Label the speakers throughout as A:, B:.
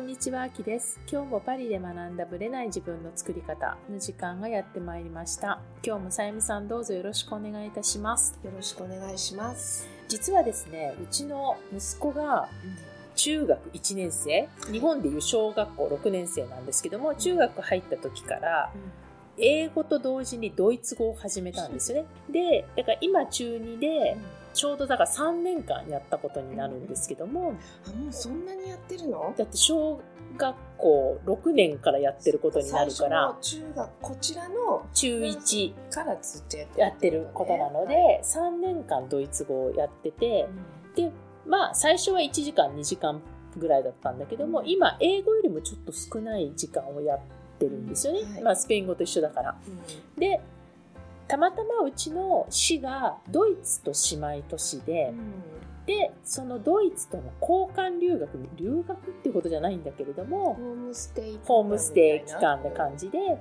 A: こんにちは、あきです。今日もパリで学んだブレない自分の作り方の時間がやってまいりました。今日もさゆみさんどうぞよろしくお願いいたします。
B: よろしくお願いします。
A: 実はですね、うちの息子が中学1年生、日本でいう小学校6年生なんですけども、中学入った時から英語と同時にドイツ語を始めたんですよね。で、だから今中2で、ちょうどだから3年間やったことになるんですけども、
B: あ、もうそんなにやってるの？
A: だって小学校6年からやってることになるから、
B: 中学、こちらの
A: 中1
B: からずっとやってる
A: やってることなので、3年間ドイツ語をやってて、で、まあ最初は1時間2時間ぐらいだったんだけども、今英語よりもちょっと少ない時間をやってるんですよね。
B: はい。
A: まあスペイン語と一緒だから。で、たまたまうちの市がドイツと姉妹都市で、で、そのドイツとの交換留学、留学っていうことじゃないんだけれども、
B: ホームステイ
A: ホームステイ期間で感じで、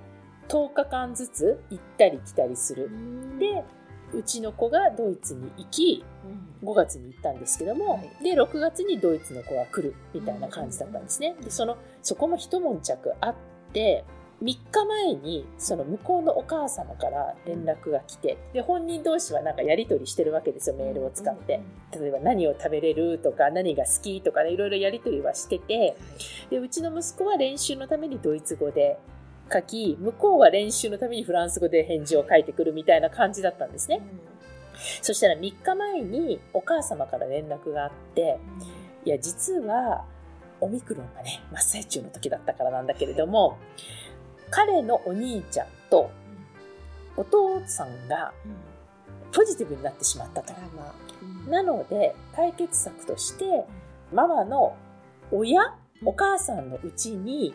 A: 10日間ずつ行ったり来たりする。で、うちの子がドイツに行き、5月に行ったんですけども、
B: はい。
A: で、6月にドイツの子が来るみたいな感じだったんですね。で、その、そこも一悶着あって、3日前にその向こうのお母様から連絡が来て、で、本人同士はなんかやり取りしてるわけですよ、メールを使って。例えば何を食べれるとか何が好きとかねいろいろやり取りはしててでうちの息子は練習のためにドイツ語で書き向こうは練習のためにフランス語で返事を書いてくるみたいな感じだったんですね。そしたら3日前にお母様から連絡があっていや実はオミクロンがね真っ最中の時だったからなんだけれども彼のお兄ちゃんとお父さんがポジティブになってしまったと。なので解決策としてママの親お母さんのうちに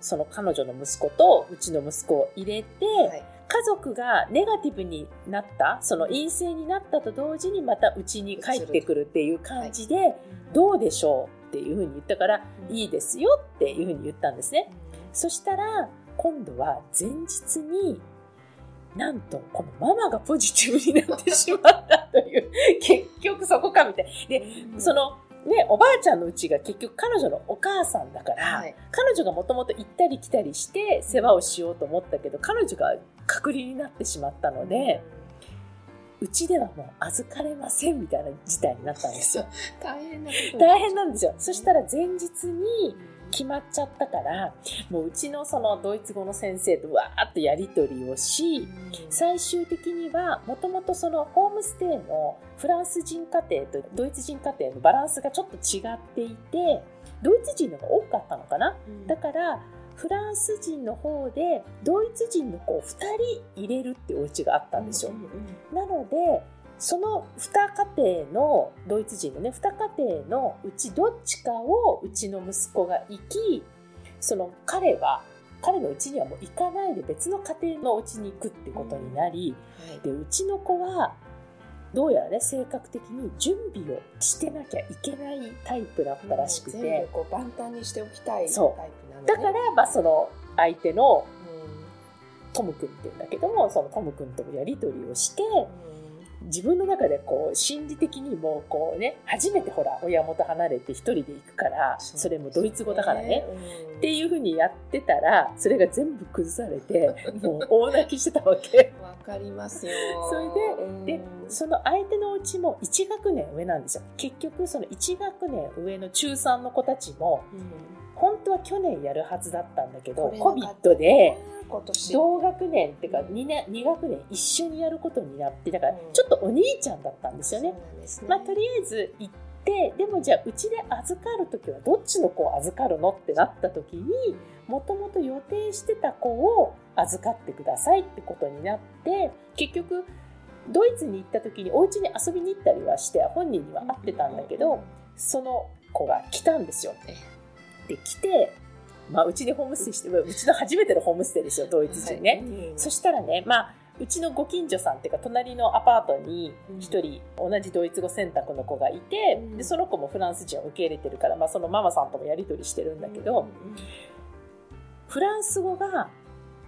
A: その彼女の息子とうちの息子を入れて、
B: はい。
A: 家族がネガティブになったその陰性になったと同時にまたうちに帰ってくるっていう感じで、どうでしょうっていうふうに言ったから、いいですよっていうふうに言ったんですね。そしたら今度は前日になんとこのママがポジティブになってしまったという 結局そこかみたいでそのねおばあちゃんのうちが結局彼女のお母さんだから、
B: はい
A: 彼女がもともと行ったり来たりして世話をしようと思ったけど彼女が隔離になってしまったので、うちではもう預かれませんみたいな事態になったんですよ。
B: 大変な
A: 大変なんですよ。そしたら前日に決まっちゃったから、もううちのそのドイツ語の先生とわーっとやり取りをし、最終的にはもともとそのホームステイのフランス人家庭とドイツ人家庭のバランスがちょっと違っていて、ドイツ人の方が多かったのかな？だからフランス人の方でドイツ人の子を2人入れるってお家があったんですよ。なのでその2家庭のドイツ人のね2家庭のうちどっちかをうちの息子が行きその彼は彼のうちにはもう行かないで別の家庭のうちに行くってことになり、
B: はい。
A: でうちの子はどうやらね性格的に準備をしてなきゃいけないタイプだったらしく
B: 全
A: て
B: 部こう万端にしておきたいタイプなのね。
A: だから、まあ、その相手の
B: う
A: トム君っていうんだけどもそのトム君ともやり取りをして
B: ん
A: 自分の中でこう心理的にもこうね初めてほら親元離れて一人で行くからそれもドイツ語だからね。
B: うん。
A: っていうふうにやってたらそれが全部崩されて もう大泣きしてたわけ。
B: わかりますよ。
A: それでで
B: うん。
A: その相手のうちも1学年上なんですよ。結局その1学年上の中3の子たちも本当は去年やるはずだったんだけど COVID で
B: 今年。
A: 同学年っていうか 2, 年2学年一緒にやることになってだから
B: うん。
A: ちょっとお兄ちゃんだったんですよね。
B: ね。
A: まあ、とりあえず行ってでもじゃあうちで預かる時はどっちの子を預かるのってなった時にもともと予定してた子を預かってくださいってことになって結局ドイツに行った時にお家に遊びに行ったりはして本人には会ってたんだけどその子が来たんですよ。で来て、まあ、うちにホームステイしてうちの初めてのホームステイですよドイツ人ね。
B: はい。
A: そしたらね、まあ、うちのご近所さんっていうか隣のアパートに一人同じドイツ語選択の子がいて、
B: うん。
A: でその子もフランス人を受け入れてるから、まあ、そのママさんともやり取りしてるんだけど、フランス語が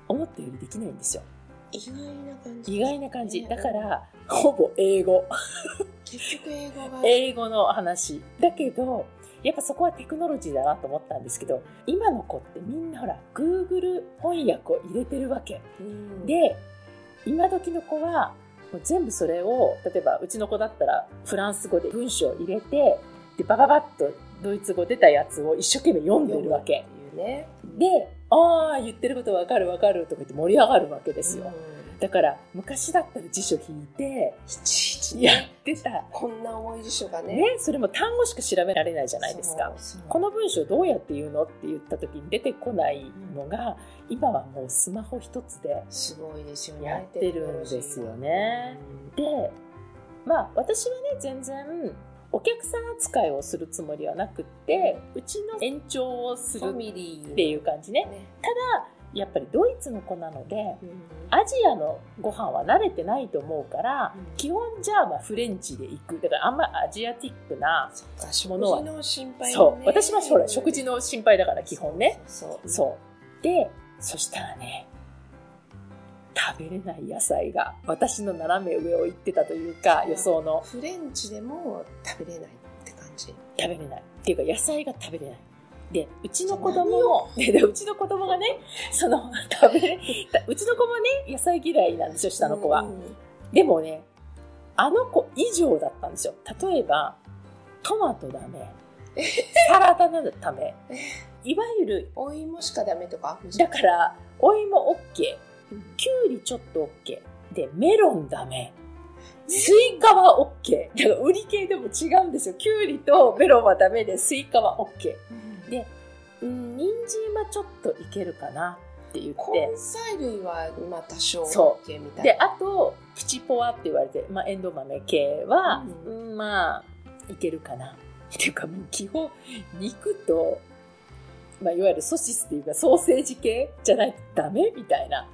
A: 思ったよりできないんですよ。
B: 意外な感じ。
A: 意外な感じ。
B: ね
A: だからほぼ英語。
B: 結局英語が。
A: 英語の話。だけどやっぱそこはテクノロジーだなと思ったんですけど今の子ってみんなほら Google 翻訳を入れてるわけ。
B: うん、
A: で今時の子はもう全部それを例えばうちの子だったらフランス語で文章を入れてでバババッとドイツ語出たやつを一生懸命読んでるわけ。
B: ね。
A: でああ言ってることわかるわかるとか言って盛り上がるわけですよ、
B: うん
A: だから昔だったら辞書引いて
B: いちいち
A: や
B: ね
A: ってた
B: こんな重い辞書がね。
A: ね、それも単語しか調べられないじゃないですか。この文章どうやって言うのって言った時に出てこないのが、今はもうスマホ一つです
B: ごいですよね。
A: やってるんですよね。で、まあ私はね、全然お客さん扱いをするつもりはなくって、うちの延長をするっていう感じね。
B: ね。
A: ただ、やっぱりドイツの子なので、
B: うん
A: アジアのご飯は慣れてないと思うから、
B: うん
A: 基本じゃあまあフレンチで行く。だからあんまアジアティックなものは
B: 事の心配ね
A: そう。私はほら、食事の心配だから、基本ね。
B: そうそう
A: そう。で、そしたらね、食べれない野菜が、私の斜め上を行ってたというか、予想の、
B: フレンチでも食べれないって感じ。
A: 食べれない。っていうか、野菜が食べれない。で、うちの子供も、で、でうちの子供がね、その、食べれ、うちの子もね、野菜嫌いなんですよ、下の子は。
B: うん。
A: でもね、あの子以上だったんですよ。例えば、トマトダメ、サラダもダメ、いわゆる
B: お芋しかダメとか？
A: だから、お芋 OK、
B: うん。
A: きゅうりちょっと OK、で、メロンダメ、スイカは OK。だから、瓜系でも違うんですよ。きゅうりとメロンはダメで、スイカは OK。で、うん、人参はちょっといけるかなって言って、
B: 根菜類はまあ多少
A: そ
B: OK みたい
A: で、
B: な。
A: あと、プチポワって言われて、まあ、エンドウ豆系は、
B: う
A: うん、まあ、いけるかな。っていうか、もう基本、肉と、まあ、いわゆるソシスっていうか、ソーセージ系じゃないとダメみたいな。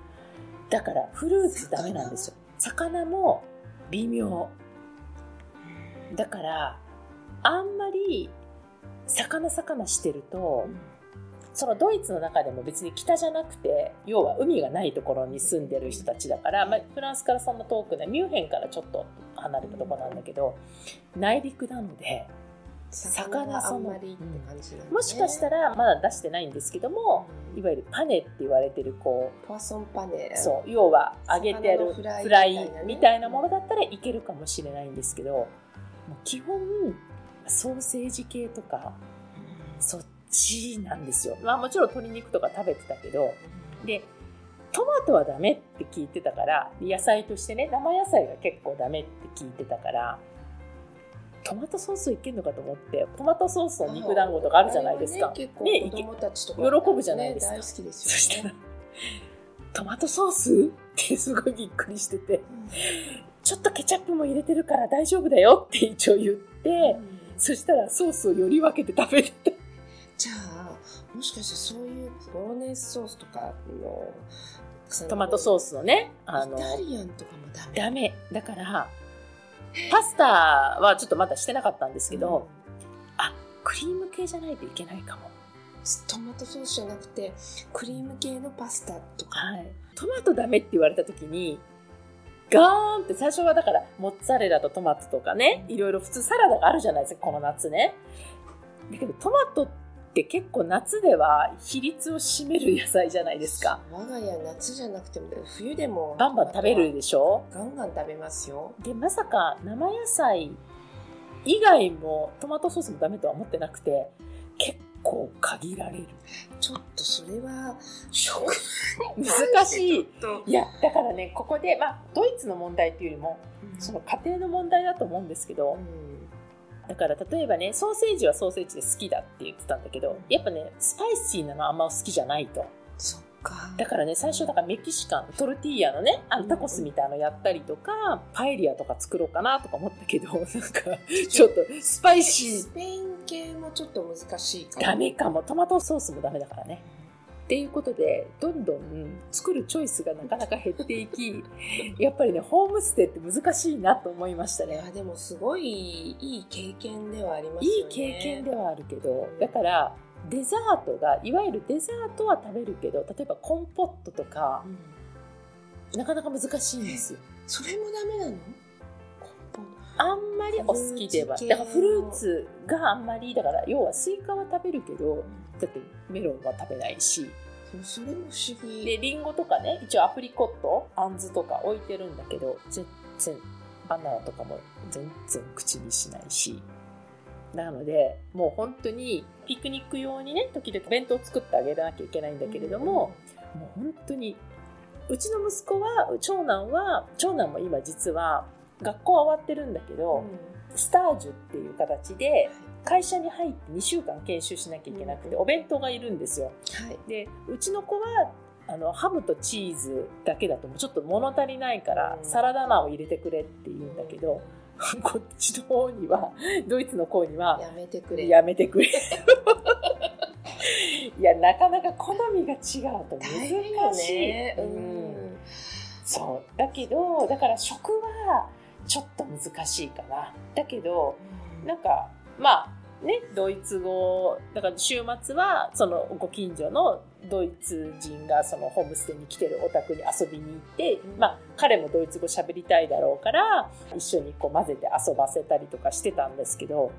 A: だから、フルーツダメなんですよ。魚も微妙。だから、あんまり、魚魚してると、そのドイツの中でも別に北じゃなくて要は海がないところに住んでる人たちだから、まあ、フランスからそんな遠くないミュンヘンからちょっと離れたところなんだけど内陸なので
B: 魚があんまりって感じなんだね。
A: もしかしたらまだ出してないんですけどもいわゆるパネって言われてるこ
B: ポワソンパネ。
A: うそう要は揚げてある
B: フライみたいな
A: ものだったらいけるかもしれないんですけどもう基本ソーセージ系とかそっちなんですよ。まあもちろん鶏肉とか食べてたけど、で、トマトはダメって聞いてたから、野菜としてね、生野菜が結構ダメって聞いてたから、トマトソースいけんのかと思って、トマトソースの肉団子とかあるじゃないですか。
B: ね、
A: ね
B: 結構子供たちとか、
A: 喜ぶじゃないですか
B: ね大好きですよ、
A: そしたら、トマトソース？ってすごいびっくりしてて、ちょっとケチャップも入れてるから大丈夫だよって一応言って、そしたらソースをより分けて食べてた。
B: じゃあもしかしてそういうボロネーズソースとかの
A: トマトソー
B: ス
A: スのね、あの、
B: イタリアンとかもダメ？
A: ダメ。だから、パスタはちょっとまだしてなかったんですけど、あ、クリーム系じゃないといけないかも。
B: トマトソースじゃなくてクリーム系のパスタとか
A: はい。トマトダメって言われた時に、ガーンって最初はだから、モッツァレラとトマトとかね、いろいろ普通サラダがあるじゃないですか、この夏ね。だけどトマトって結構夏では比率を占める野菜じゃないですか。
B: 我が家夏じゃなくても冬でも
A: バンバン食べるでしょ？
B: ガンガン食べますよ
A: で、まさか生野菜以外もトマトソースもダメとは思ってなくて、結構限られる。
B: ちょっとそれは食
A: 難しい。
B: と
A: いや、だからね、ここで、まあ、ドイツの問題っていうよりも、その家庭の問題だと思うんですけど、だから例えばね、ソーセージはソーセージで好きだって言ってたんだけど、やっぱね、スパイシーなのあんま好きじゃないと。
B: そっか
A: だからね、最初だからメキシカン、トルティーヤのね、あのタコスみたいなのやったりとか、パエリアとか作ろうかなとか思ったけど、なんか、ちょっとスパイシー
B: スペイン系もちょっと難しいかも
A: ダメかも。トマトソースもダメだからね。っていうことで、どんどん作るチョイスがなかなか減っていき、やっぱりね、ホームステイって難しいなと思いましたね。
B: でもすごいいい経験ではありますよね。
A: いい経験ではあるけど、だから、デザートが、いわゆるデザートは食べるけど、例えばコンポットとか
B: う、ん。
A: なかなか難しいんですよ。
B: それもダメなの？
A: あんまりお好きでは。だからフルーツがあんまりだから要はスイカは食べるけどだってメロンは食べないし。
B: それも不思議。
A: でリンゴとかね一応アプリコットあんずとか置いてるんだけど全然バナナとかも全然口にしないし。なのでもう本当にピクニック用にね時々弁当作ってあげなきゃいけないんだけれども、もう本当にうちの息子は長男は長男も今実は学校は終わってるんだけ
B: う
A: ど、
B: ん。
A: スタージュっていう形で会社に入って2週間研修しなきゃいけなくて、
B: うん。
A: お弁当がいるんですよ。
B: はい。
A: でうちの子はあのハムとチーズだけだともうちょっと物足りないから、
B: うん。
A: サラダ菜を入れてくれって言うんだけど、こっちの方にはドイツの子には
B: やめてくれ。
A: やめてくれ。いやなかなか好みが違うと難しい、
B: ね。う
A: うん。
B: ん
A: そう。だけどだから食はちょっと難しいかな。だけどなんかまあねドイツ語。だから週末はそのご近所のドイツ人がそのホームステイに来てるお宅に遊びに行って、
B: うん。
A: まあ彼もドイツ語喋りたいだろうから一緒にこう混ぜて遊ばせたりとかしてたんですけど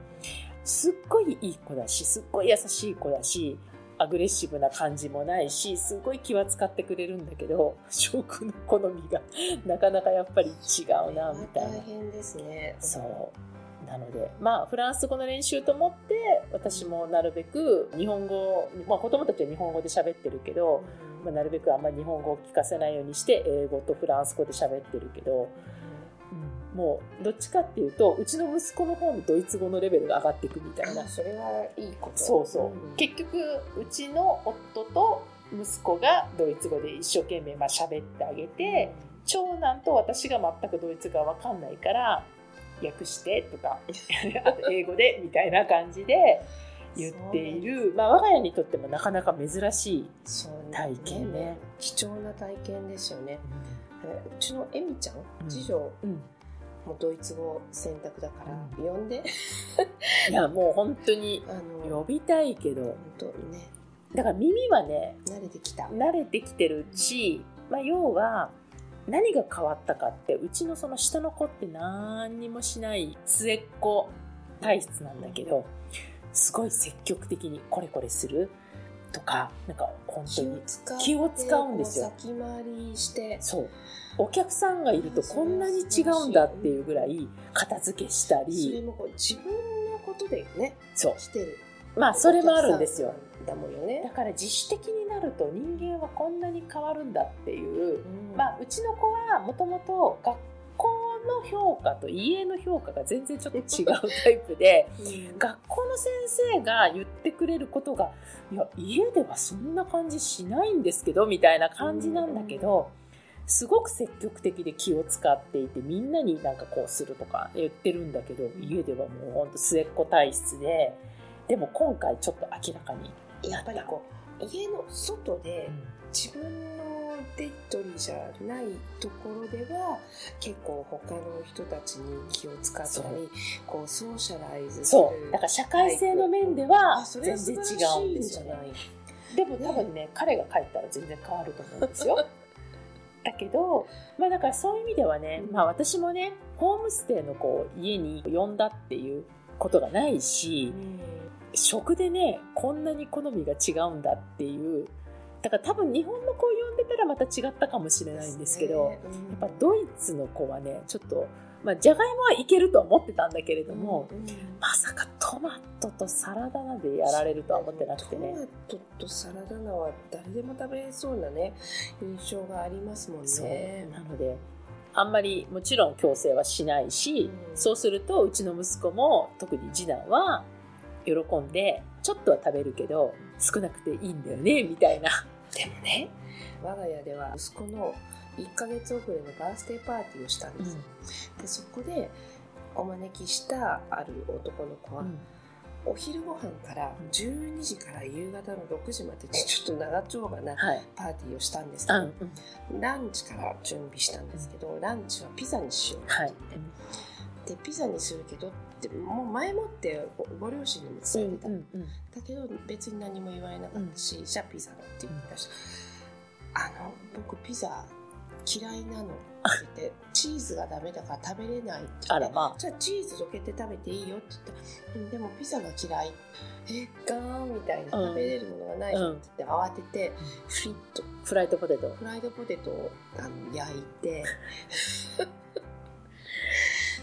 A: すっごいいい子だしすっごい優しい子だしアグレッシブな感じもないしすごい気は使ってくれるんだけど 食の好みがなかなかやっぱり違うなみたいな。
B: 大変ですね。
A: そう。なので、まあ、フランス語の練習と思って、私もなるべく日本語、まあ、子供たちは日本語で喋ってるけど、まあ、なるべくあんまり日本語を聞かせないようにして、英語とフランス語で喋ってるけど、もう、どっちかっていうと、うちの息子の方のドイツ語のレベルが上がっていくみたいな
B: あ。それはいいこと
A: そうそう。
B: ん
A: 結局、うちの夫と息子がドイツ語で一生懸命まあ喋ってあげて、長男と私が全くドイツ語が分かんないから訳してとか あと英語でみたいな感じで言っている、まあ、我が家にとってもなかなか珍しい、体験ね。
B: 貴重な体験ですよね。えうちのエミちゃん
A: うん。
B: 次女
A: うん、
B: もドイツ語選択だから
A: う
B: 呼んで。
A: いやもう本当に
B: あの
A: 呼びたいけど。
B: 本当ね。
A: だから耳はね
B: 慣れてきた。
A: 慣れてきてるし、まあ、要は何が変わったかってうちのその下の子って何にもしない末っ子体質なんだけどすごい積極的にこれこれする。とかなんか本当に気を使うんですよ。
B: 先回りして。
A: そう。お客さんがいるとこんなに違うんだっていうぐらい片付けした
B: それ
A: り
B: もこう自分のことでね
A: そう。
B: してる。
A: まあそれもあるんですよ
B: だもんよ
A: だ
B: ね、
A: から自主的になると人間はこんなに変わるんだっていう。
B: うん。
A: まあ、うちの子はもともと学校の評価と家の評価が全然ちょっと違うタイプで
B: うん。
A: 学校の先生が言ってくれることがいや家ではそんな感じしないんですけどみたいな感じなんだけどすごく積極的で気を使っていてみんなになんかこうするとか言ってるんだけど家ではもうほんと末っ子体質ででも今回ちょっと明らかに
B: やっぱりこう家の外で自分のテリトリーじゃないところでは結構他の人たちに気を使ったりこうソーシャライズする
A: そう。だから社会性の面では全然違うんですよね。
B: んじゃない
A: でも多分ね彼が帰ったら全然変わると思うんですよ。だけどまあだからそういう意味ではね、
B: うん。
A: まあ私もねホームステイの子を家に呼んだっていうことがないし食でねこんなに好みが違うんだっていう。だから多分日本の子を呼んでたらまた違ったかもしれないんですけど、
B: ねうん
A: やっぱドイツの子はねちょっとまあじゃがいもはいけるとは思ってたんだけれども、
B: うん
A: まさかトマトとサラダ菜でやられるとは思ってなくてね。
B: トマトとサラダ菜は誰でも食べれそうなね印象がありますもんね。
A: なのであんまりもちろん強制はしないし、
B: うん。
A: そうするとうちの息子も特に次男は喜んでちょっとは食べるけど少なくていいんだよねみたいな。
B: でもね我が家では息子の1ヶ月遅れのバースデーパーティーをしたんですよ、でそこでお招きしたある男の子は、お昼ご飯から12時から夕方の6時までちょっと長丁場な
A: はい。
B: パーティーをしたんですけど、
A: うんうん。
B: ランチから準備したんですけどランチはピザにしようって。
A: はい。
B: 言って、でピザにするけどってもう前もってごご両親にも伝えてた、
A: うんうん
B: だけど別に何も言われなかったし、じゃあピザだって言ったし、あの僕ピザ嫌いなのって言って チーズがダメだから食べれないって
C: あらま
B: じゃあチーズ溶けて食べていいよって言ったでもピザが嫌い。えガーンみたいな
C: うん。
B: 食べれるものがないって言って慌ててフリット。
C: あフライドポテト。
B: フライドポテトをあの焼いて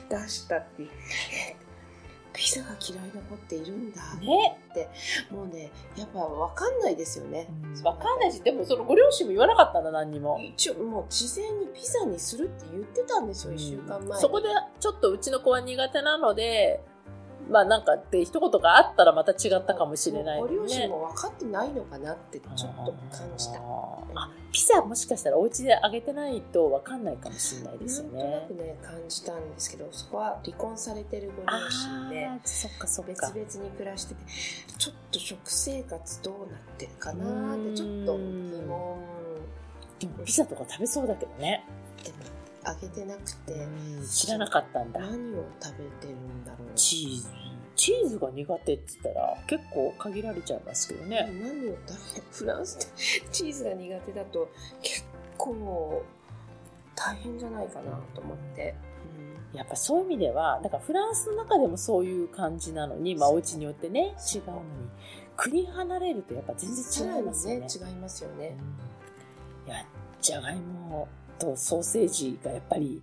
B: 出したってえピザが嫌いな子っているんだ、
C: ね。
B: もうねやっぱ分かんないですよね、
C: わかんないしでもそのご両親も言わなかったんだ何にも。
B: 一応もう事前にピザにするって言ってたんですよ、1週間前に。
C: そこでちょっとうちの子は苦手なのでまあなんかって一言があったらまた違ったかもしれないね。
B: 両親も分かってないのかなってちょっと感じた。
C: あピザもしかしたらお家で揚げてないとわかんないかもしれないですよ
B: なん。とな
C: ね
B: くね感じたん。ですけどそこは離婚されてるご両親で
C: そっかそっ
B: 別
C: か
B: 々に暮らしててちょっと食生活どうなってるかなってちょっと疑問
C: でもピザとか食べそうだけどね
B: でもあげてなくて
C: 知らなかったんだ。
B: 何を食べてるんだろう。
C: チーズ。チーズが苦手って言ったら結構限られちゃいますけどね。
B: 何を食べフランスで チーズが苦手だと結構大変じゃないかなと思って、
C: やっぱそういう意味ではなんかフランスの中でもそういう感じなのにまあお家によってね違うのに。国離れるとやっぱ全然違いますよね。
B: ね違いますよね、
C: いやじゃがいもとソーセージがやっぱり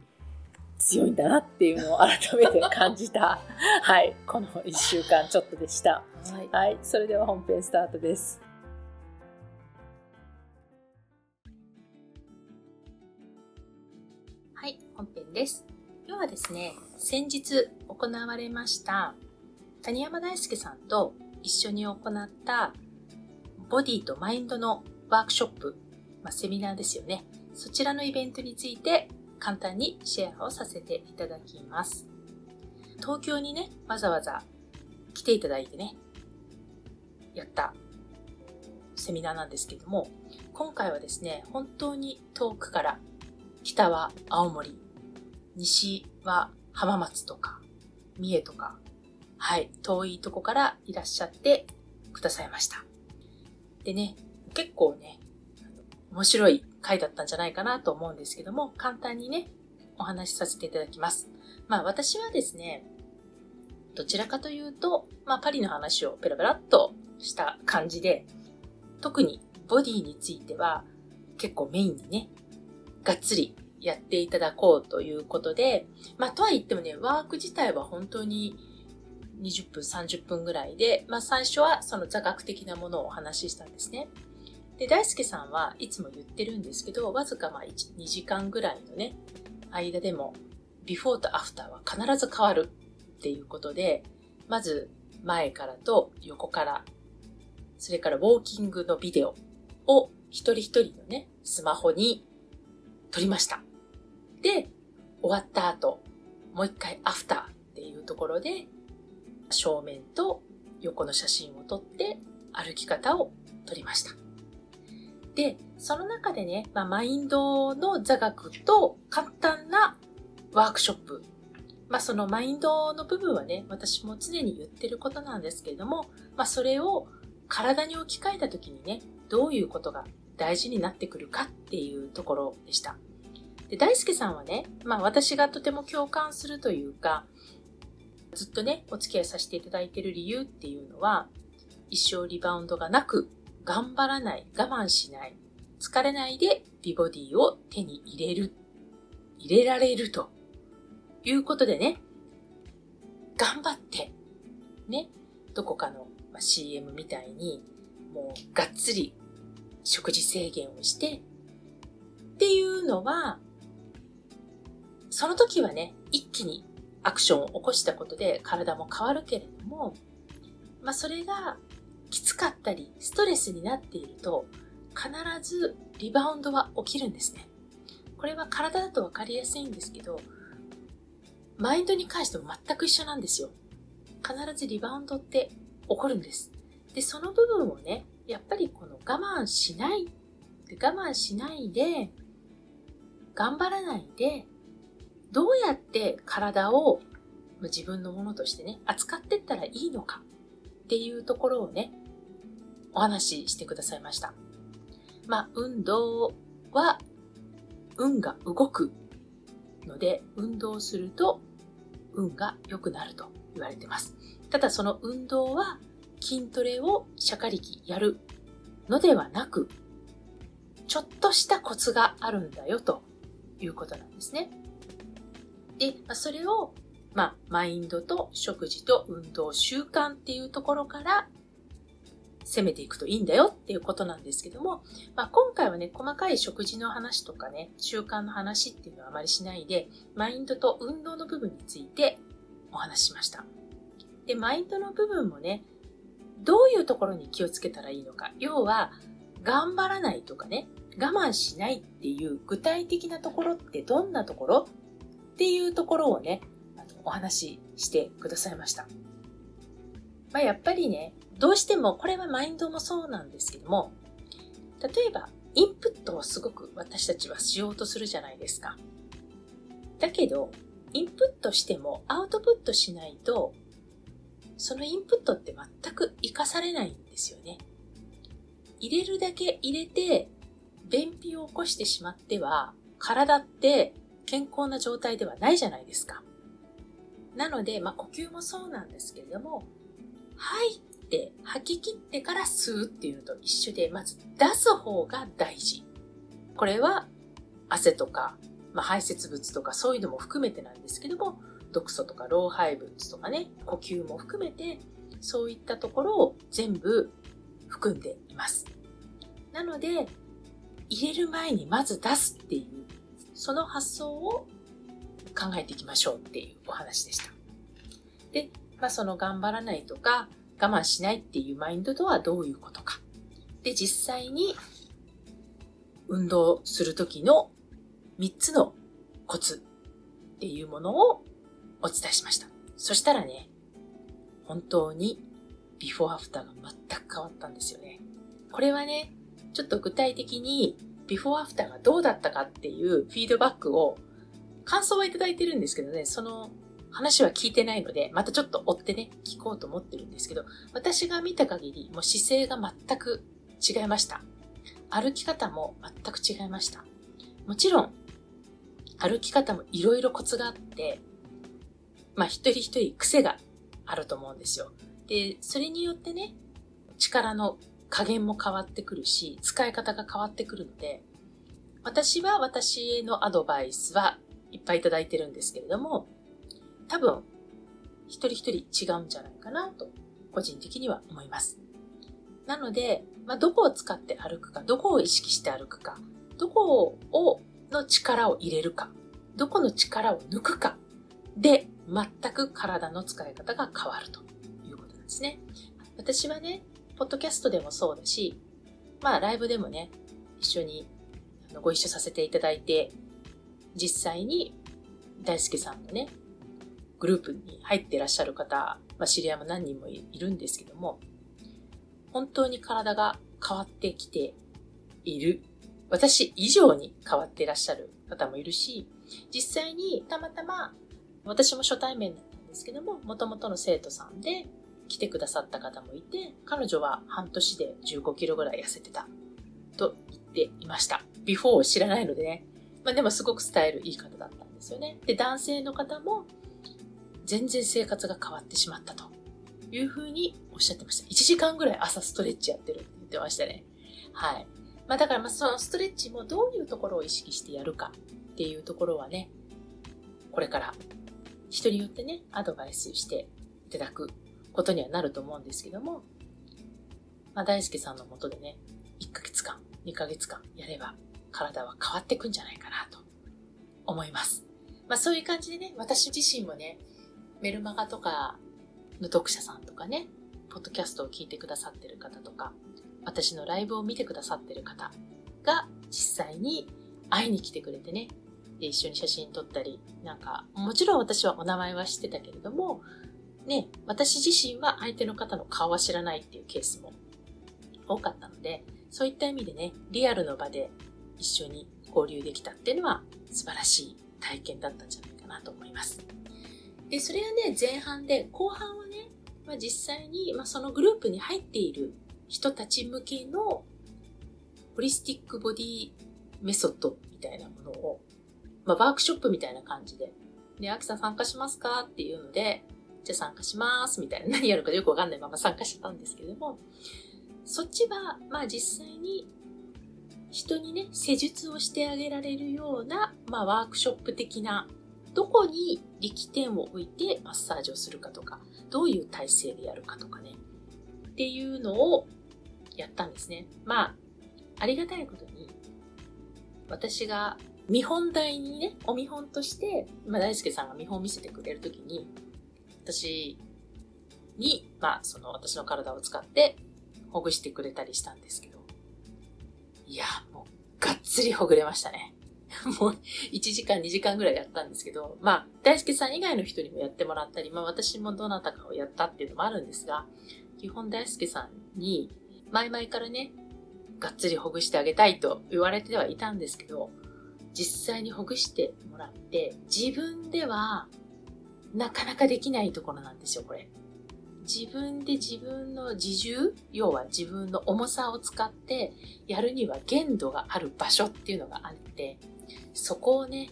C: 強いんだなっていうのを改めて感じたはいこの1週間ちょっとでした
B: はい
C: はいそれでは本編スタートです
A: はい、本編です。今日はですね、先日行われました谷山大輔さんと一緒に行ったボディとマインドのワークショップ、まあ、セミナーですよね。そちらのイベントについて簡単にシェアをさせていただきます。東京にね、わざわざ来ていただいてね、やったセミナーなんですけども、今回はですね、本当に遠くから北は青森、西は浜松とか、三重とか、はい、遠いとこからいらっしゃってくださいました。でね、結構ね、面白い回だったんじゃないかなと思うんですけども、簡単にね、お話しさせていただきます。まあ私はですね、どちらかというと、まあパリの話をペラペラっとした感じで、特にボディについては結構メインにね、がっつりやっていただこうということで、まあ、とは言ってもね、ワーク自体は本当に20分、30分ぐらいで、まあ、最初はその座学的なものをお話ししたんですね。で、大輔さんはいつも言ってるんですけど、わずかまあ2時間ぐらいのね、間でも、ビフォーとアフターは必ず変わるっていうことで、まず前からと横から、それからウォーキングのビデオを一人一人のね、スマホに撮りました。で、終わった後、もう一回アフターっていうところで、正面と横の写真を撮って歩き方を撮りました。で、その中でね、まあ、マインドの座学と簡単なワークショップ。まあ、そのマインドの部分はね、私も常に言ってることなんですけれども、まあ、それを体に置き換えた時にね、どういうことが大事になってくるかっていうところでした。で、大輔さんはね、まあ私がとても共感するというか、ずっとね、お付き合いさせていただいている理由っていうのは、一生リバウンドがなく、頑張らない、我慢しない、疲れないで美ボディを手に入れる、入れられると。いうことでね、頑張って、ね、どこかの CM みたいに、もうがっつり食事制限をして、っていうのは、その時はね、一気にアクションを起こしたことで体も変わるけれども、まあそれがきつかったりストレスになっていると必ずリバウンドは起きるんですね。これは体だとわかりやすいんですけど、マインドに関しても全く一緒なんですよ。必ずリバウンドって起こるんです。で、その部分をね、やっぱりこの我慢しない、我慢しないで、頑張らないで、どうやって体を自分のものとしてね、扱っていったらいいのかっていうところをね、お話ししてくださいました。まあ、運動は運が動くので、運動すると運が良くなると言われてます。ただその運動は筋トレをしゃかりきやるのではなく、ちょっとしたコツがあるんだよということなんですね。で、それを、まあ、マインドと食事と運動、習慣っていうところから攻めていくといいんだよっていうことなんですけども、まあ、今回はね、細かい食事の話とかね、習慣の話っていうのはあまりしないで、マインドと運動の部分についてお話ししました。で、マインドの部分もね、どういうところに気をつけたらいいのか。要は、頑張らないとかね、我慢しないっていう具体的なところってどんなところっていうところをね、お話ししてくださいました。まあ、やっぱりね、どうしても、これはマインドもそうなんですけども、例えば、インプットをすごく私たちはしようとするじゃないですか。だけど、インプットしてもアウトプットしないと、そのインプットって全く活かされないんですよね。入れるだけ入れて、便秘を起こしてしまっては、体って健康な状態ではないじゃないですか。なので、まあ、呼吸もそうなんですけれども、吐いて、吐き切ってから吸うっていうのと一緒で、まず出す方が大事。これは汗とか、まあ、排泄物とかそういうのも含めてなんですけども、毒素とか老廃物とかね、呼吸も含めて、そういったところを全部含んでいます。なので、入れる前にまず出すっていう、その発想を考えていきましょうっていうお話でした。で、まあその頑張らないとか我慢しないっていうマインドとはどういうことか。で、実際に運動するときの3つのコツっていうものをお伝えしました。そしたらね、本当にビフォーアフターが全く変わったんですよね。これはね、ちょっと具体的にビフォーアフターがどうだったかっていうフィードバックを感想はいただいてるんですけどね、その話は聞いてないので、またちょっと追ってね、聞こうと思ってるんですけど、私が見た限り、もう姿勢が全く違いました。歩き方も全く違いました。もちろん、歩き方もいろいろコツがあって、まあ一人一人癖があると思うんですよ。で、それによってね、力の加減も変わってくるし、使い方が変わってくるので、私は私へのアドバイスはいっぱいいただいてるんですけれども、多分、一人一人違うんじゃないかなと、個人的には思います。なので、まあ、どこを使って歩くか、どこを意識して歩くか、どこを、の力を入れるか、どこの力を抜くかで、全く体の使い方が変わるということなんですね。私はね、ポッドキャストでもそうだし、まあライブでもね、一緒にご一緒させていただいて、実際に大輔さんのね、グループに入ってらっしゃる方、まあ、知り合いも何人もいるんですけども、本当に体が変わってきている。私以上に変わっていらっしゃる方もいるし、実際にたまたま私も初対面だったんですけども、元々の生徒さんで来てくださった方もいて、彼女は半年で15キロぐらい痩せてたと言っていました。ビフォーを知らないのでね。まあでもすごくスタイルいい方だったんですよね。で、男性の方も全然生活が変わってしまったというふうにおっしゃってました。1時間ぐらい朝ストレッチやってるって言ってましたね。はい。まあだからまあそのストレッチもどういうところを意識してやるかっていうところはね、これから人によってね、アドバイスしていただくことにはなると思うんですけども、まあ大輔さんのもとでね、1ヶ月間、2ヶ月間やれば体は変わってくんじゃないかなと思います。まあそういう感じでね、私自身もね、メルマガとかの読者さんとかね、ポッドキャストを聞いてくださってる方とか、私のライブを見てくださってる方が実際に会いに来てくれてね、で一緒に写真撮ったり、なんか、もちろん私はお名前は知ってたけれども、ね、私自身は相手の方の顔は知らないっていうケースも多かったので、そういった意味でね、リアルの場で一緒に交流できたっていうのは素晴らしい体験だったんじゃないかなと思います。で、それはね、前半で、後半はね、まあ、実際に、まあ、そのグループに入っている人たち向けのホリスティックボディメソッドみたいなものを、まあ、ワークショップみたいな感じで、で、アキさん参加しますかっていうので、じゃあ参加しますみたいな、何やるかよくわかんないまま参加しちゃったんですけども、そっちは、まあ実際に人にね、施術をしてあげられるような、まあワークショップ的な、どこに力点を置いてマッサージをするかとか、どういう体勢でやるかとかね、っていうのをやったんですね。まあ、ありがたいことに、私が見本台にね、お見本として、まあ、大輔さんが見本を見せてくれるときに、私に、まあ、その私の体を使ってほぐしてくれたりしたんですけど、いや、もう、がっつりほぐれましたね。もう、1時間、2時間ぐらいやったんですけど、まあ、大輔さん以外の人にもやってもらったり、まあ、私もどなたかをやったっていうのもあるんですが、基本大輔さんに、前々からね、がっつりほぐしてあげたいと言われてはいたんですけど、実際にほぐしてもらって、自分ではなかなかできないところなんですよ、これ。自分で自分の自重、要は自分の重さを使ってやるには限度がある場所っていうのがあって、そこをね、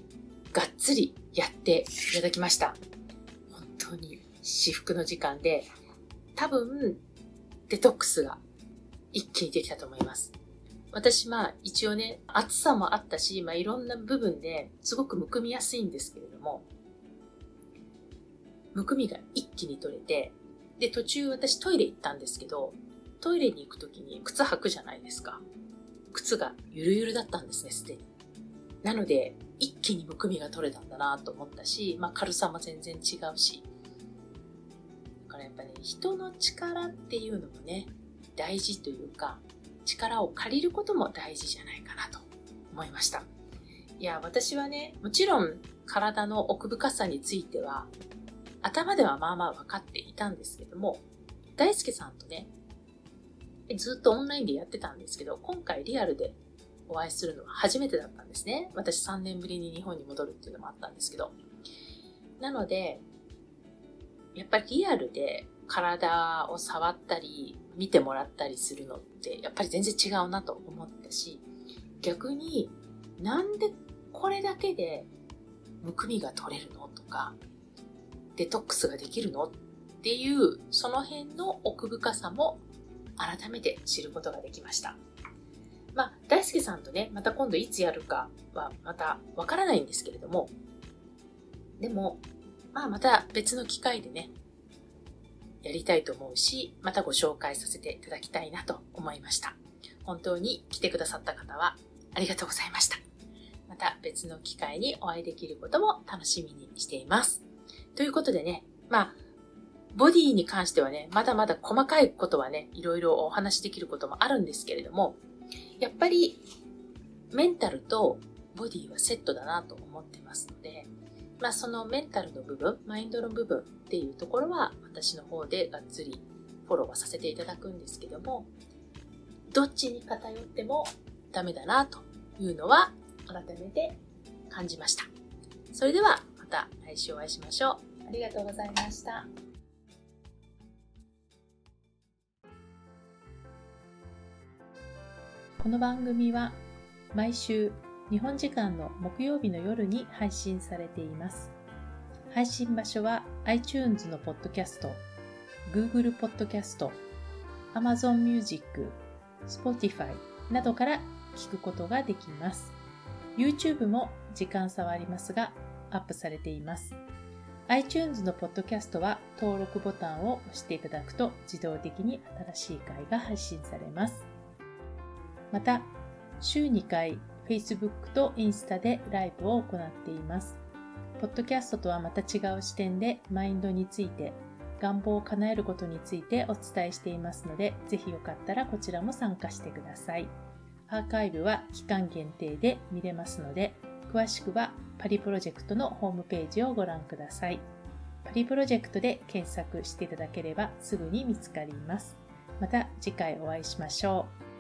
A: がっつりやっていただきました。本当に至福の時間で、多分、デトックスが一気にできたと思います。私、まあ、一応ね、暑さもあったし、まあ、いろんな部分ですごくむくみやすいんですけれども、むくみが一気に取れて、で、途中私トイレ行ったんですけど、トイレに行くときに靴履くじゃないですか。靴がゆるゆるだったんですね、すでに。なので、一気にむくみが取れたんだなと思ったし、まあ軽さも全然違うし。だからやっぱね、人の力っていうのもね、大事というか、力を借りることも大事じゃないかなと思いました。いや、私はね、もちろん体の奥深さについては頭ではまあまあ分かっていたんですけども、大輔さんとね、ずっとオンラインでやってたんですけど、今回リアルでお会いするのは初めてだったんですね。私3年ぶりに日本に戻るっていうのもあったんですけど。なので、やっぱりリアルで体を触ったり、見てもらったりするのって、やっぱり全然違うなと思ったし、逆になんでこれだけでむくみが取れるのとか、デトックスができるの？っていう、その辺の奥深さも改めて知ることができました。まあ、大輔さんとね、また今度いつやるかはまたわからないんですけれども、でも、まあまた別の機会でね、やりたいと思うし、またご紹介させていただきたいなと思いました。本当に来てくださった方はありがとうございました。また別の機会にお会いできることも楽しみにしています。ということでね、まあ、ボディに関してはね、まだまだ細かいことはね、いろいろお話しできることもあるんですけれども、やっぱりメンタルとボディはセットだなと思ってますので、まあそのメンタルの部分、マインドの部分っていうところは私の方でがっつりフォローはさせていただくんですけども、どっちに偏ってもダメだなというのは改めて感じました。それではた来週お会いしましょう。ありがとうございました。
D: この番組は毎週日本時間の木曜日の夜に配信されています。配信場所は iTunes のポッドキャスト、Google ポッドキャスト、Amazon Music、Spotify などから聞くことができます。YouTube も時間差はありますがアップされています。iTunes のポッドキャストは登録ボタンを押していただくと自動的に新しい回が配信されます。また、週2回 Facebook とインスタでライブを行っています。ポッドキャストとはまた違う視点でマインドについて、願望を叶えることについてお伝えしていますので、ぜひよかったらこちらも参加してください。アーカイブは期間限定で見れますので、詳しくはパリプロジェクトのホームページをご覧ください。パリプロジェクトで検索していただければすぐに見つかります。また次回お会いしましょう。